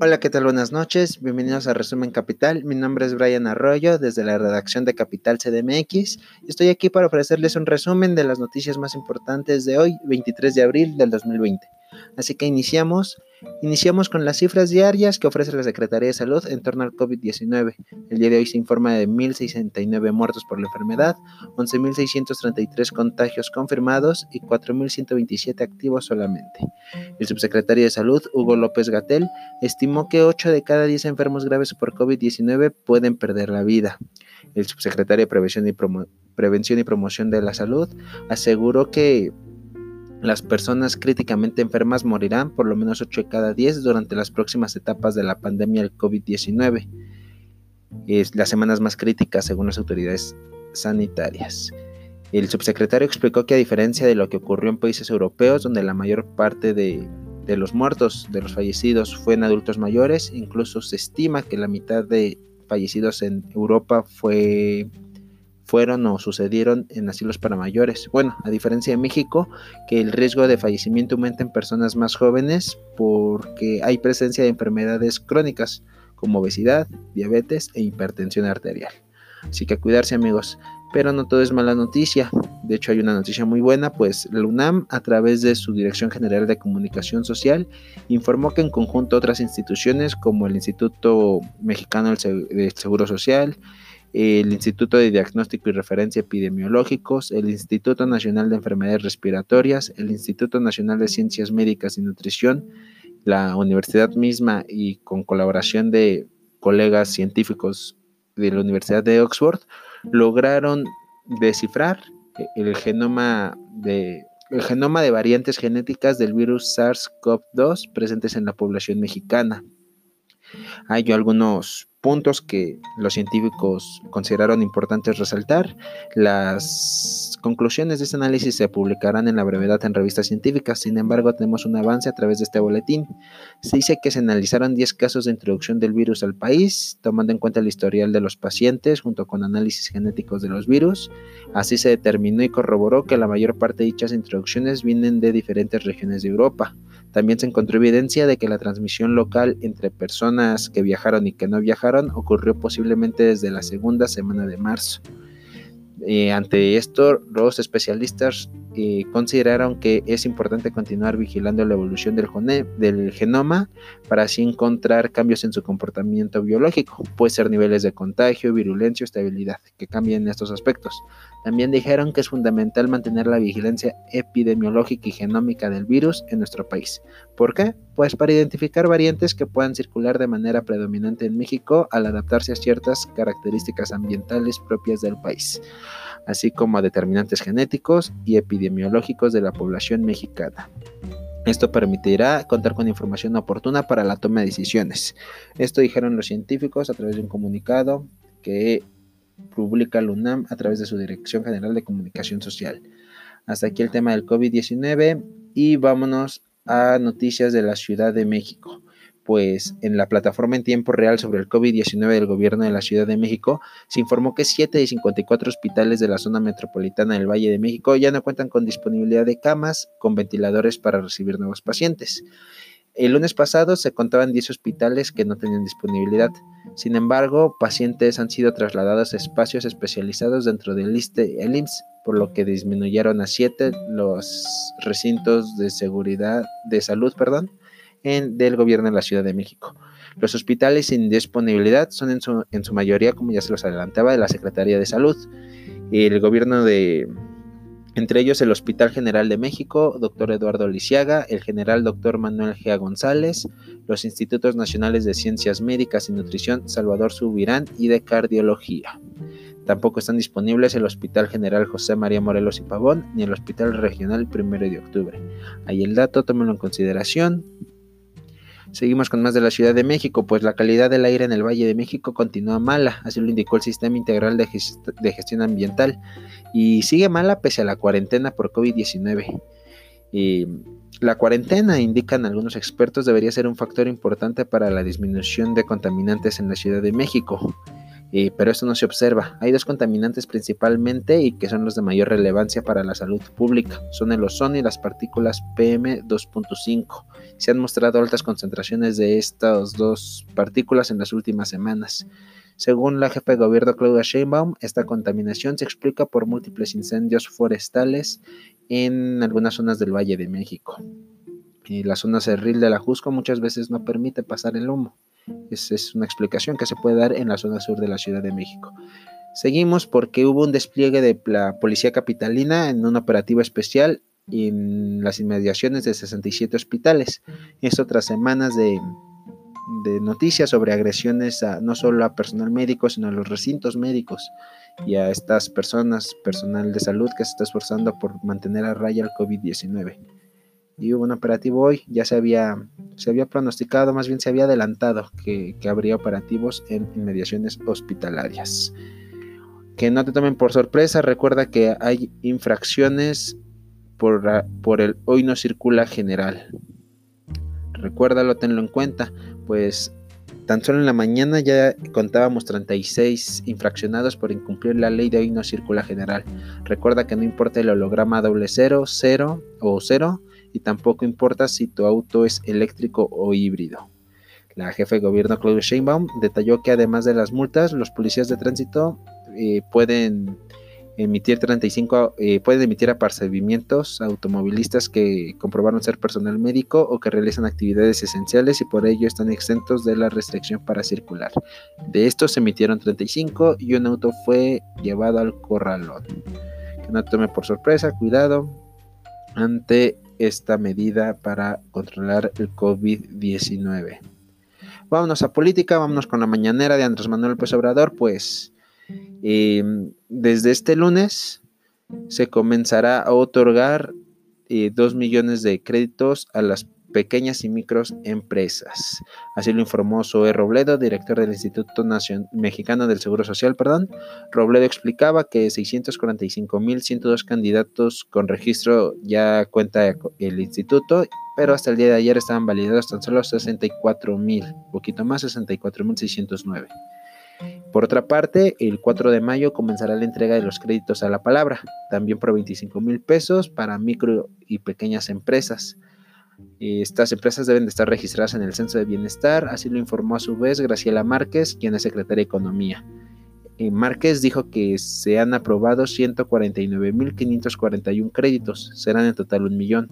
Hola, ¿qué tal? Buenas noches. Bienvenidos a Resumen Capital. Mi nombre es Brian Arroyo desde la redacción de Capital CDMX. Estoy aquí para ofrecerles un resumen de las noticias más importantes de hoy, 23 de abril del 2020. Así que iniciamos. Iniciamos con las cifras diarias que ofrece la Secretaría de Salud en torno al COVID-19. El día de hoy se informa de 1.069 muertos por la enfermedad, 11.633 contagios confirmados y 4.127 activos solamente. El subsecretario de Salud, Hugo López Gatel, estimó que 8 de cada 10 enfermos graves por COVID-19 pueden perder la vida. El subsecretario de Prevención y, Prevención y Promoción de la Salud aseguró que las personas críticamente enfermas morirán por lo menos 8 de cada 10 durante las próximas etapas de la pandemia del COVID-19. Es las semanas más críticas según las autoridades sanitarias. El subsecretario explicó que a diferencia de lo que ocurrió en países europeos, donde la mayor parte de, de los muertos, de los fallecidos, fue en adultos mayores, incluso se estima que la mitad de fallecidos en Europa fue fueron o sucedieron en asilos para mayores. Bueno, a diferencia de México, que el riesgo de fallecimiento aumenta en personas más jóvenes porque hay presencia de enfermedades crónicas como obesidad, diabetes e hipertensión arterial. Así que cuidarse amigos. Pero no todo es mala noticia. De hecho hay una noticia muy buena, pues la UNAM a través de su Dirección General de Comunicación Social informó que en conjunto otras instituciones como el Instituto Mexicano del Seguro Social, el Instituto de Diagnóstico y Referencia Epidemiológicos, el Instituto Nacional de Enfermedades Respiratorias, el Instituto Nacional de Ciencias Médicas y Nutrición, la universidad misma y con colaboración de colegas científicos de la Universidad de Oxford, lograron descifrar el genoma de, el genoma de variantes genéticas del virus SARS-CoV-2 presentes en la población mexicana. Hay algunos puntos que los científicos consideraron importantes resaltar. Las conclusiones de este análisis se publicarán en la brevedad en revistas científicas, sin embargo tenemos un avance a través de este boletín. Se dice que se analizaron 10 casos de introducción del virus al país, tomando en cuenta el historial de los pacientes junto con análisis genéticos de los virus. Así se determinó y corroboró que la mayor parte de dichas introducciones vienen de diferentes regiones de Europa. También se encontró evidencia de que la transmisión local entre personas que viajaron y que no viajaron ocurrió posiblemente desde la segunda semana de marzo. Eh, ante esto, los especialistas consideraron que es importante continuar vigilando la evolución del, del, genoma para así encontrar cambios en su comportamiento biológico. Puede ser niveles de contagio, virulencia o estabilidad que cambien estos aspectos. También dijeron que es fundamental mantener la vigilancia epidemiológica y genómica del virus en nuestro país. ¿Por qué? Pues para identificar variantes que puedan circular de manera predominante en México al adaptarse a ciertas características ambientales propias del país, así como a determinantes genéticos y epidemiológicos de la población mexicana. Esto permitirá contar con información oportuna para la toma de decisiones. Esto dijeron los científicos a través de un comunicado que publica la UNAM a través de su Dirección General de Comunicación Social. Hasta aquí el tema del COVID-19 y vámonos a noticias de la Ciudad de México. Pues en la plataforma en tiempo real sobre el COVID-19 del gobierno de la Ciudad de México se informó que 7 de 54 hospitales de la zona metropolitana del Valle de México ya no cuentan con disponibilidad de camas con ventiladores para recibir nuevos pacientes. El lunes pasado se contaban 10 hospitales que no tenían disponibilidad. Sin embargo, pacientes han sido trasladados a espacios especializados dentro del el IMSS, por lo que disminuyeron a 7 los recintos de seguridad de salud, perdón, en, del gobierno de la Ciudad de México. Los hospitales sin disponibilidad son en su, en su mayoría, como ya se los adelantaba, de la Secretaría de Salud. El gobierno de, entre ellos el Hospital General de México, doctor Eduardo Lisiaga, el general doctor Manuel Gea González, los Institutos Nacionales de Ciencias Médicas y Nutrición Salvador Subirán y de Cardiología. Tampoco están disponibles el Hospital General José María Morelos y Pavón ni el Hospital Regional 1 de Octubre. Ahí el dato, tómenlo en consideración. Seguimos con más de la Ciudad de México, pues la calidad del aire en el Valle de México continúa mala, así lo indicó el Sistema Integral de, Gestión Ambiental, y sigue mala pese a la cuarentena por COVID-19. La cuarentena, indican algunos expertos, debería ser un factor importante para la disminución de contaminantes en la Ciudad de México. Eh, pero esto no se observa. Hay dos contaminantes principalmente y que son los de mayor relevancia para la salud pública. Son el ozono y las partículas PM2.5. Se han mostrado altas concentraciones de estas dos partículas en las últimas semanas. Según la jefa de gobierno Claudia Sheinbaum, esta contaminación se explica por múltiples incendios forestales en algunas zonas del Valle de México. Y la zona cerril de la Jusco muchas veces no permite pasar el humo. Esa es una explicación que se puede dar en la zona sur de la Ciudad de México. Seguimos porque hubo un despliegue de la Policía Capitalina en un operativo especial en las inmediaciones de 67 hospitales. Esto tras semanas de, de noticias sobre agresiones a, no solo a personal médico, sino a los recintos médicos y a estas personas, personal de salud que se está esforzando por mantener a raya el COVID-19 y hubo un operativo hoy. Ya se había, se había pronosticado, más bien se había adelantado que, habría operativos en inmediaciones hospitalarias. Que no te tomen por sorpresa, recuerda que hay infracciones por, por el hoy no circula general. Recuérdalo, tenlo en cuenta, pues Tan solo en la mañana ya contábamos 36 infraccionados por incumplir la ley de hoy no circula general. Recuerda que no importa el holograma doble cero, cero o cero, y tampoco importa si tu auto es eléctrico o híbrido. La jefa de gobierno Claudia Sheinbaum detalló que además de las multas, los policías de tránsito eh, pueden emitir 35 eh, pueden emitir apercibimientos a automovilistas que comprobaron ser personal médico o que realizan actividades esenciales y por ello están exentos de la restricción para circular. De estos se emitieron 35 y un auto fue llevado al corralón. Que no tome por sorpresa, cuidado ante esta medida para controlar el COVID-19. Vámonos a política, vámonos con la mañanera de Andrés Manuel López Obrador, pues eh, desde este lunes se comenzará a otorgar eh, 2 millones de créditos a las pequeñas y micros empresas. Así lo informó Zoe Robledo, director del Instituto Nacional Mexicano del Seguro Social. Perdón. Robledo explicaba que 645.102 candidatos con registro ya cuenta el instituto, pero hasta el día de ayer estaban validados tan solo 64.000, poquito más, 64.609. Por otra parte, el 4 de mayo comenzará la entrega de los créditos a la palabra, también por 25 mil pesos para micro y pequeñas empresas. Estas empresas deben de estar registradas en el Censo de Bienestar, así lo informó a su vez Graciela Márquez, quien es secretaria de Economía. Eh, Márquez dijo que se han aprobado 149.541 créditos, serán en total un millón.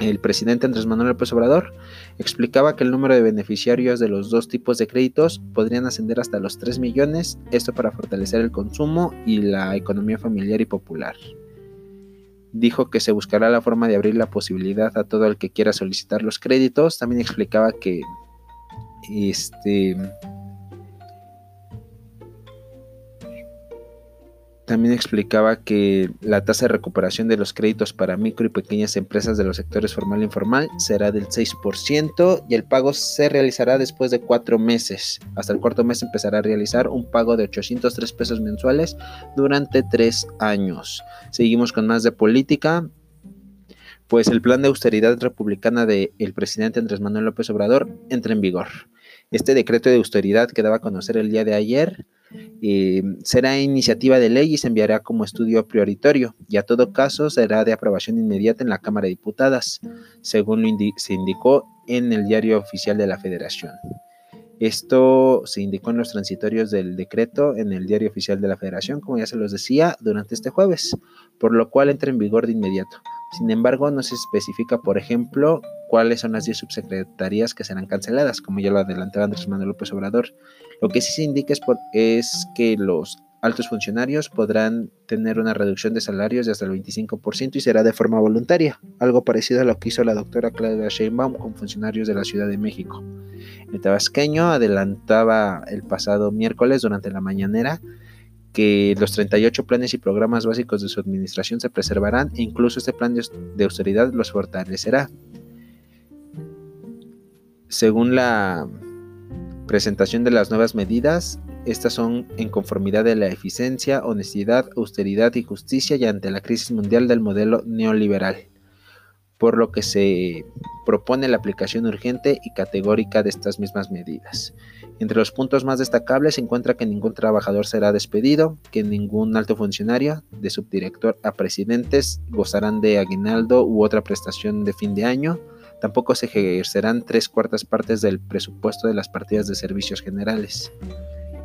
El presidente Andrés Manuel López Obrador explicaba que el número de beneficiarios de los dos tipos de créditos podrían ascender hasta los 3 millones, esto para fortalecer el consumo y la economía familiar y popular dijo que se buscará la forma de abrir la posibilidad a todo el que quiera solicitar los créditos. También explicaba que este También explicaba que la tasa de recuperación de los créditos para micro y pequeñas empresas de los sectores formal e informal será del 6% y el pago se realizará después de cuatro meses. Hasta el cuarto mes empezará a realizar un pago de 803 pesos mensuales durante tres años. Seguimos con más de política pues el plan de austeridad republicana del presidente Andrés Manuel López Obrador entra en vigor. Este decreto de austeridad que daba a conocer el día de ayer eh, será iniciativa de ley y se enviará como estudio prioritario y a todo caso será de aprobación inmediata en la Cámara de Diputadas, según se indicó en el diario oficial de la Federación. Esto se indicó en los transitorios del decreto en el diario oficial de la Federación, como ya se los decía, durante este jueves, por lo cual entra en vigor de inmediato. Sin embargo, no se especifica, por ejemplo, cuáles son las 10 subsecretarías que serán canceladas, como ya lo adelantaba Andrés Manuel López Obrador. Lo que sí se indica es, que los altos funcionarios podrán tener una reducción de salarios de hasta el 25% y será de forma voluntaria, algo parecido a lo que hizo la doctora Claudia Sheinbaum con funcionarios de la Ciudad de México. El tabasqueño adelantaba el pasado miércoles durante la mañanera que los 38 planes y programas básicos de su administración se preservarán e incluso este plan de austeridad los fortalecerá. Según la presentación de las nuevas medidas, estas son en conformidad de la eficiencia, honestidad, austeridad y justicia y ante la crisis mundial del modelo neoliberal, por lo que se propone la aplicación urgente y categórica de estas mismas medidas. Entre los puntos más destacables se encuentra que ningún trabajador será despedido, que ningún alto funcionario, de subdirector a presidentes, gozarán de aguinaldo u otra prestación de fin de año, tampoco se ejercerán tres cuartas partes del presupuesto de las partidas de servicios generales.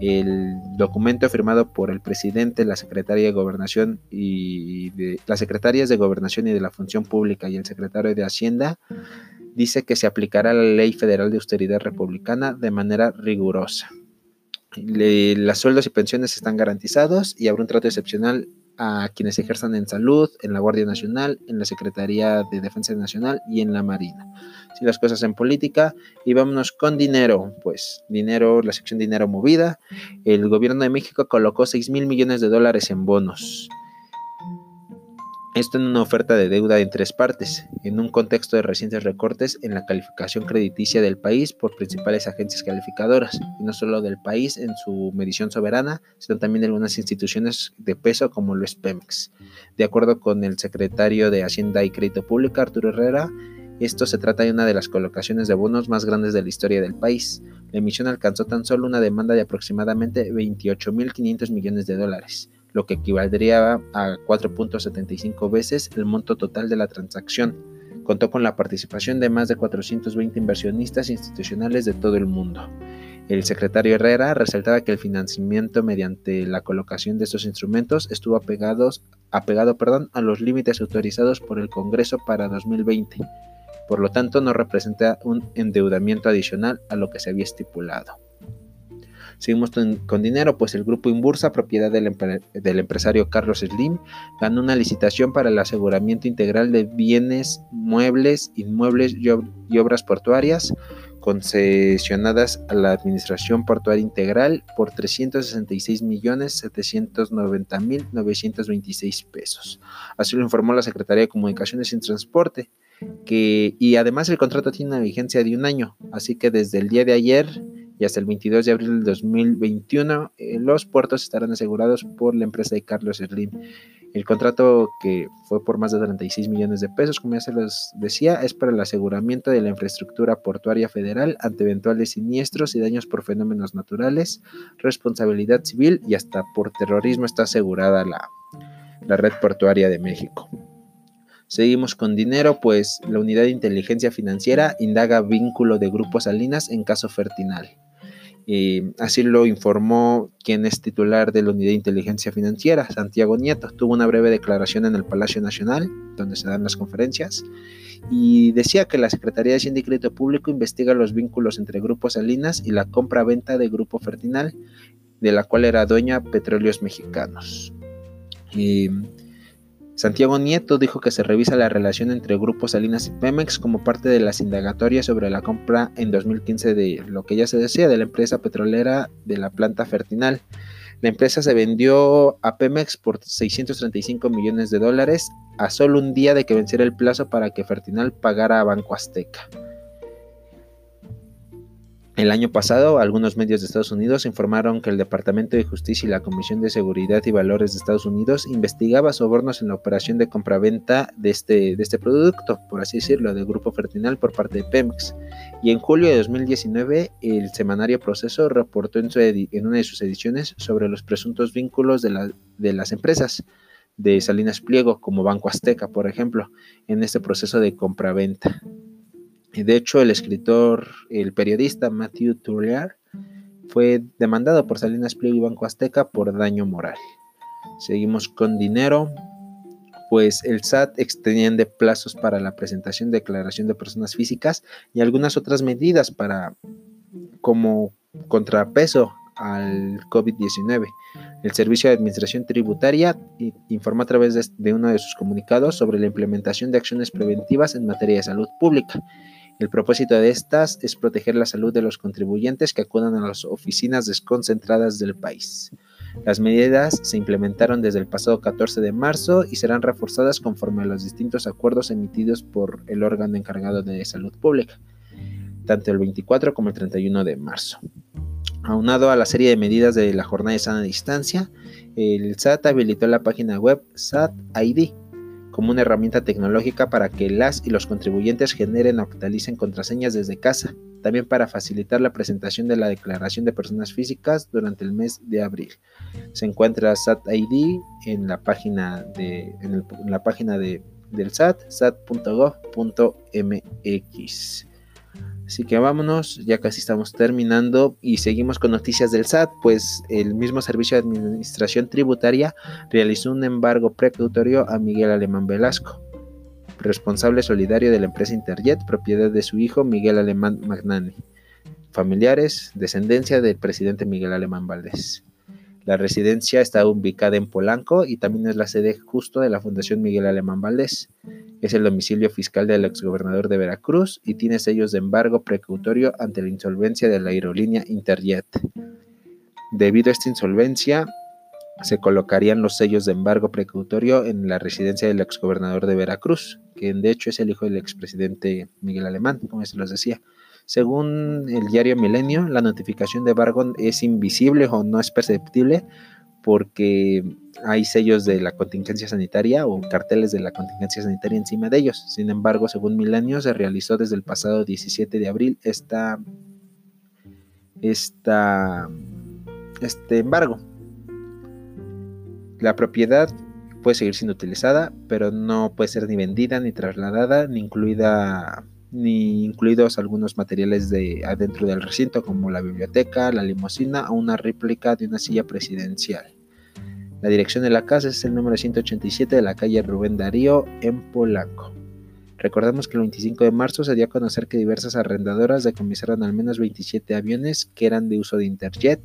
El documento firmado por el presidente, la secretaria de Gobernación y de, las secretarias de Gobernación y de la Función Pública y el secretario de Hacienda dice que se aplicará la Ley Federal de Austeridad Republicana de manera rigurosa. Los sueldos y pensiones están garantizados y habrá un trato excepcional a quienes ejerzan en salud, en la Guardia Nacional, en la Secretaría de Defensa Nacional y en la Marina. Si las cosas en política y vámonos con dinero, pues dinero, la sección dinero movida, el gobierno de México colocó 6 mil millones de dólares en bonos. Esto en una oferta de deuda en tres partes, en un contexto de recientes recortes en la calificación crediticia del país por principales agencias calificadoras, y no solo del país en su medición soberana, sino también de algunas instituciones de peso como lo es Pemex. De acuerdo con el secretario de Hacienda y Crédito Público, Arturo Herrera, esto se trata de una de las colocaciones de bonos más grandes de la historia del país. La emisión alcanzó tan solo una demanda de aproximadamente 28.500 millones de dólares lo que equivaldría a 4.75 veces el monto total de la transacción. Contó con la participación de más de 420 inversionistas institucionales de todo el mundo. El secretario Herrera resaltaba que el financiamiento mediante la colocación de estos instrumentos estuvo apegado a los límites autorizados por el Congreso para 2020. Por lo tanto, no representa un endeudamiento adicional a lo que se había estipulado. Seguimos con dinero, pues el grupo Inbursa, propiedad del, empresario Carlos Slim, ganó una licitación para el aseguramiento integral de bienes, muebles, inmuebles y, obras portuarias concesionadas a la Administración Portuaria Integral por 366.790.926 pesos. Así lo informó la Secretaría de Comunicaciones y Transporte, que, y además el contrato tiene una vigencia de un año, así que desde el día de ayer y hasta el 22 de abril del 2021 eh, los puertos estarán asegurados por la empresa de Carlos Slim. El contrato que fue por más de 36 millones de pesos, como ya se les decía, es para el aseguramiento de la infraestructura portuaria federal ante eventuales siniestros y daños por fenómenos naturales, responsabilidad civil y hasta por terrorismo está asegurada la, la red portuaria de México. Seguimos con dinero, pues la unidad de inteligencia financiera indaga vínculo de Grupo Salinas en caso Fertinal así lo informó quien es titular de la Unidad de Inteligencia Financiera, Santiago Nieto. Tuvo una breve declaración en el Palacio Nacional, donde se dan las conferencias, y decía que la Secretaría de Hacienda y Público investiga los vínculos entre Grupo Salinas y la compra-venta de Grupo Fertinal, de la cual era dueña Petróleos Mexicanos. Santiago Nieto dijo que se revisa la relación entre Grupo Salinas y Pemex como parte de las indagatorias sobre la compra en 2015 de lo que ya se decía de la empresa petrolera de la planta Fertinal. La empresa se vendió a Pemex por 635 millones de dólares a solo un día de que venciera el plazo para que Fertinal pagara a Banco Azteca. El año pasado, algunos medios de Estados Unidos informaron que el Departamento de Justicia y la Comisión de Seguridad y Valores de Estados Unidos investigaba sobornos en la operación de compraventa de este, de este producto, por así decirlo, del Grupo Fertinal por parte de Pemex. Y en julio de 2019, el semanario Proceso reportó en, en una de sus ediciones sobre los presuntos vínculos de, de las empresas de Salinas Pliego, como Banco Azteca, por ejemplo, en este proceso de compraventa. De hecho, el escritor, el periodista Matthew Turriar fue demandado por Salinas Pliego y Banco Azteca por daño moral. Seguimos con dinero, pues el SAT extiende plazos para la presentación de declaración de personas físicas y algunas otras medidas para como contrapeso al COVID-19. El Servicio de Administración Tributaria informó a través de uno de sus comunicados sobre la implementación de acciones preventivas en materia de salud pública el propósito de estas es proteger la salud de los contribuyentes que acudan a las oficinas desconcentradas del país. Las medidas se implementaron desde el pasado 14 de marzo y serán reforzadas conforme a los distintos acuerdos emitidos por el órgano encargado de salud pública, tanto el 24 como el 31 de marzo. Aunado a la serie de medidas de la jornada de sana distancia, el SAT habilitó la página web SAT ID como una herramienta tecnológica para que las y los contribuyentes generen o actualicen contraseñas desde casa, también para facilitar la presentación de la declaración de personas físicas durante el mes de abril. Se encuentra SAT ID en la página, de, en la página de, del SAT, sat.gov.mx. Así que vámonos, ya casi estamos terminando y seguimos con noticias del SAT, pues el mismo Servicio de Administración Tributaria realizó un embargo precautorio a Miguel Alemán Velasco, responsable solidario de la empresa Interjet, propiedad de su hijo Miguel Alemán Magnani, familiares, descendencia del presidente Miguel Alemán Valdés. La residencia está ubicada en Polanco y también es la sede justo de la Fundación Miguel Alemán Valdés. Es el domicilio fiscal del exgobernador de Veracruz y tiene sellos de embargo precautorio ante la insolvencia de la aerolínea Interjet. Debido a esta insolvencia, se colocarían los sellos de embargo precautorio en la residencia del exgobernador de Veracruz, quien de hecho es el hijo del expresidente Miguel Alemán, como se los decía. Según el diario Milenio, la notificación de embargo es invisible o no es perceptible porque hay sellos de la contingencia sanitaria o carteles de la contingencia sanitaria encima de ellos. Sin embargo, según Milenio, se realizó desde el pasado 17 de abril esta, esta, este embargo. La propiedad puede seguir siendo utilizada, pero no puede ser ni vendida, ni trasladada, ni incluida ni incluidos algunos materiales de adentro del recinto como la biblioteca, la limusina o una réplica de una silla presidencial. La dirección de la casa es el número 187 de la calle Rubén Darío en Polanco. Recordemos que el 25 de marzo se dio a conocer que diversas arrendadoras decomisaron al menos 27 aviones que eran de uso de Interjet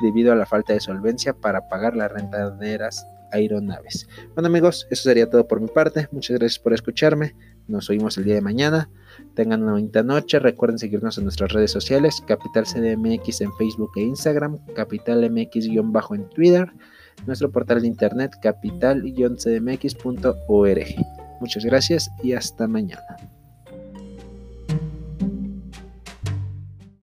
debido a la falta de solvencia para pagar las rentaderas aeronaves. Bueno amigos, eso sería todo por mi parte. Muchas gracias por escucharme. Nos oímos el día de mañana. Tengan una bonita noche. Recuerden seguirnos en nuestras redes sociales. Capital CDMX en Facebook e Instagram. Capital MX-bajo en Twitter nuestro portal de internet capital-cdmx.org. Muchas gracias y hasta mañana.